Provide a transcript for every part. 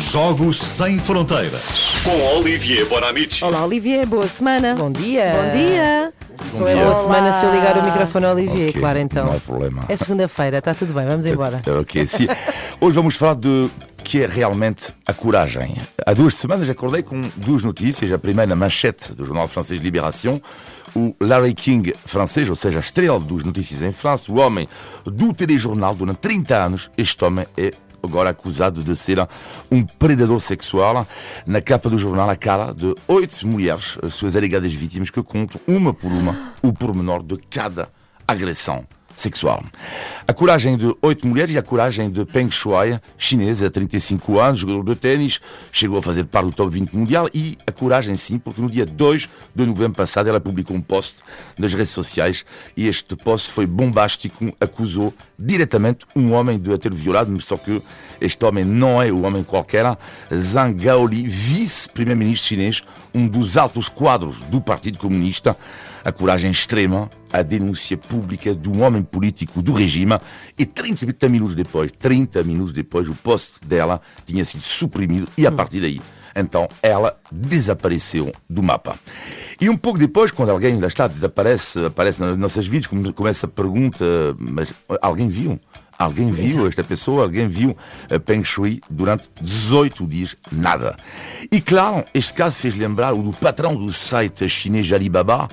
Jogos Sem Fronteiras. Com Olivier Bonamici. Olá, Olivier, boa semana. Bom dia. Bom dia. Só é boa semana se eu ligar o microfone ao Olivier, Ok, claro, então. Não há problema. É segunda-feira, está tudo bem, vamos embora. Ok, sim. Hoje vamos falar de que é realmente a coragem. Há duas semanas acordei com duas notícias. A primeira na manchete do jornal francês Libération, o Larry King francês, ou seja, a estrela dos notícias em França, o homem do telejornal durante 30 anos. Este homem é agora acusado de ser um predador sexual. Na capa do jornal, a cara de oito mulheres, as suas alegadas vítimas, que contam uma por uma o pormenor de cada agressão sexual. A coragem de oito mulheres e a coragem de Peng Shuai, chinesa, 35 anos, jogador de ténis, chegou a fazer parte do top 20 mundial e a coragem sim, porque no dia 2 de novembro passado ela publicou um post nas redes sociais e este post foi bombástico, acusou diretamente um homem de a ter violado, só que este homem não é o homem qualquer, Zhang Gaoli, vice-primeiro-ministro chinês, um dos altos quadros do Partido Comunista, a coragem extrema, a denúncia pública de um homem político do regime e 30 minutos depois, 30 minutos depois, o post dela tinha sido suprimido e a partir daí, então ela desapareceu do mapa. E um pouco depois, quando alguém lá está, desaparece, aparece nas nossas vídeos, come- começa a pergunta, mas alguém viu? Alguém viu esta pessoa? Alguém viu a Peng Shui durante 18 dias? Nada. E claro, este caso fez lembrar o do patrão do site chinês Alibaba,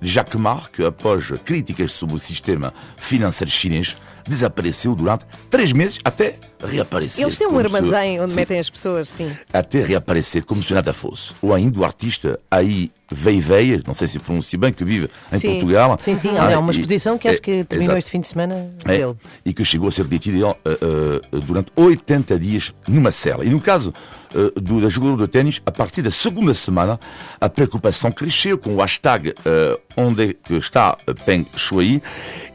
Jacques Ma, que após críticas sobre o sistema financeiro chinês, desapareceu durante três meses até reaparecer. Eles têm um como se- armazém onde Sim, metem as pessoas, sim. até reaparecer como se nada fosse. Ou ainda o artista aí Veiveia, não sei se pronuncio bem, que vive em Sim. Portugal. Sim, sim, Ah, é uma e- exposição que acho é, que terminou exato. este fim de semana É, dele. e que chegou a ser detido eh, eh, durante 80 dias numa cela. E no caso eh, do da jogador de ténis, a partir da segunda semana, a preocupação cresceu com o hashtag onde é que está Peng Shui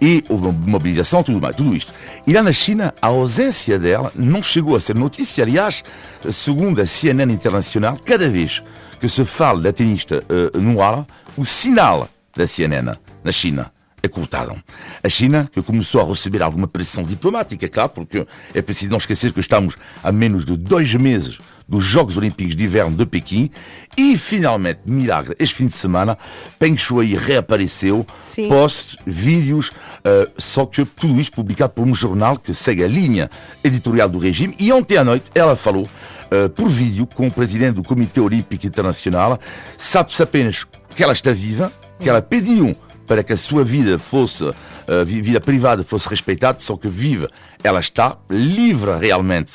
e houve uma mobilização, tudo mais, tudo isto. E lá na China, a ausência dela não chegou a ser notícia. Aliás, segundo a CNN Internacional, cada vez que se fala da tenista eh, no ar, o sinal da CNN na China é cortado. A China, que começou a receber alguma pressão diplomática, claro, porque é preciso não esquecer que estamos a menos de dois meses dos Jogos Olímpicos de Inverno de Pequim e, finalmente, milagre, este fim de semana, Peng Shui reapareceu, Sim. posts, vídeos, eh, só que tudo isto publicado por um jornal que segue a linha editorial do regime e ontem à noite ela falou eh, por vídeo com o presidente do Comitê Olímpico Internacional, sabe-se apenas que ela está viva, que ela pediu para que a sua vida fosse, a vida privada fosse respeitada, só que viva, ela está livre realmente.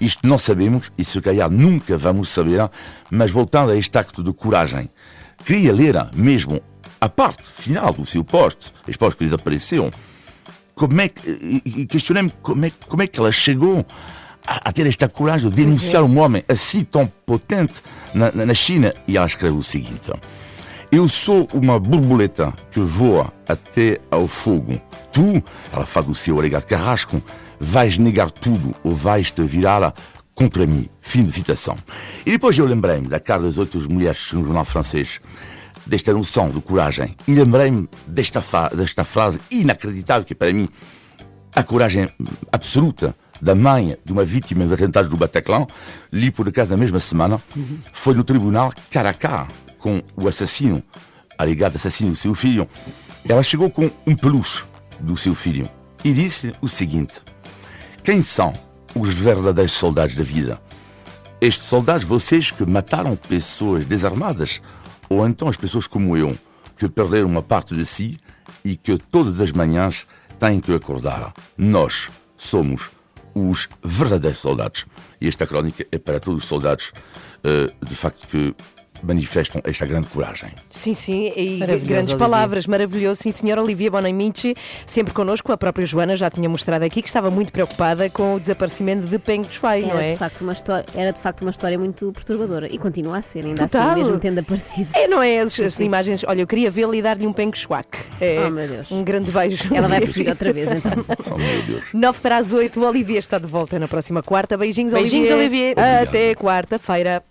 Isto não sabemos e se calhar nunca vamos saber, mas voltando a este acto de coragem, queria ler mesmo a parte final do seu post, este post que desapareceu, como é que, e- questionei-me como é, como é que ela chegou a, a ter esta coragem de denunciar um homem assim tão potente na, na- na China. E ela escreve o seguinte: Eu sou uma borboleta que voa até ao fogo. Tu, ela fala do seu alegado carrasco, vais negar tudo ou vais te virar contra mim. Fim de citação. E depois eu lembrei-me da cara das outras mulheres no jornal francês desta noção de coragem e lembrei-me desta, desta frase inacreditável que para mim a coragem absoluta da mãe de uma vítima dos atentados do Bataclan, li por acaso na mesma semana, foi no tribunal cara a cara com o assassino, alegado assassino do seu filho. Ela chegou com um peluche do seu filho e disse o seguinte: Quem são os verdadeiros soldados da vida? Estes soldados, vocês que mataram pessoas desarmadas, ou então as pessoas como eu, que perderam uma parte de si e que todas as manhãs têm que acordar. Nós somos os verdadeiros soldados. E esta crónica é para todos os soldados, eh, de facto, que manifestam esta grande coragem. Sim, sim, e grandes Olivier. palavras, maravilhoso. Sim, senhor Olivia Bonamici, sempre connosco. A própria Joana já tinha mostrado aqui que estava muito preocupada com o desaparecimento de Peng Shuai, não Era, é? de facto uma história, era de facto uma história muito perturbadora e continua a ser, ainda Total. assim, mesmo tendo aparecido. É, não é? As, as imagens. Olha, eu queria vê-la e dar-lhe um Peng Shuak. É, Oh, meu Deus. Um grande beijo. Ela vai fugir outra vez então. Oh, meu Deus. 9 para as 8, o Olivier está de volta na próxima quarta. Beijinhos, Beijinhos, Olivier. Olivier. Até quarta-feira.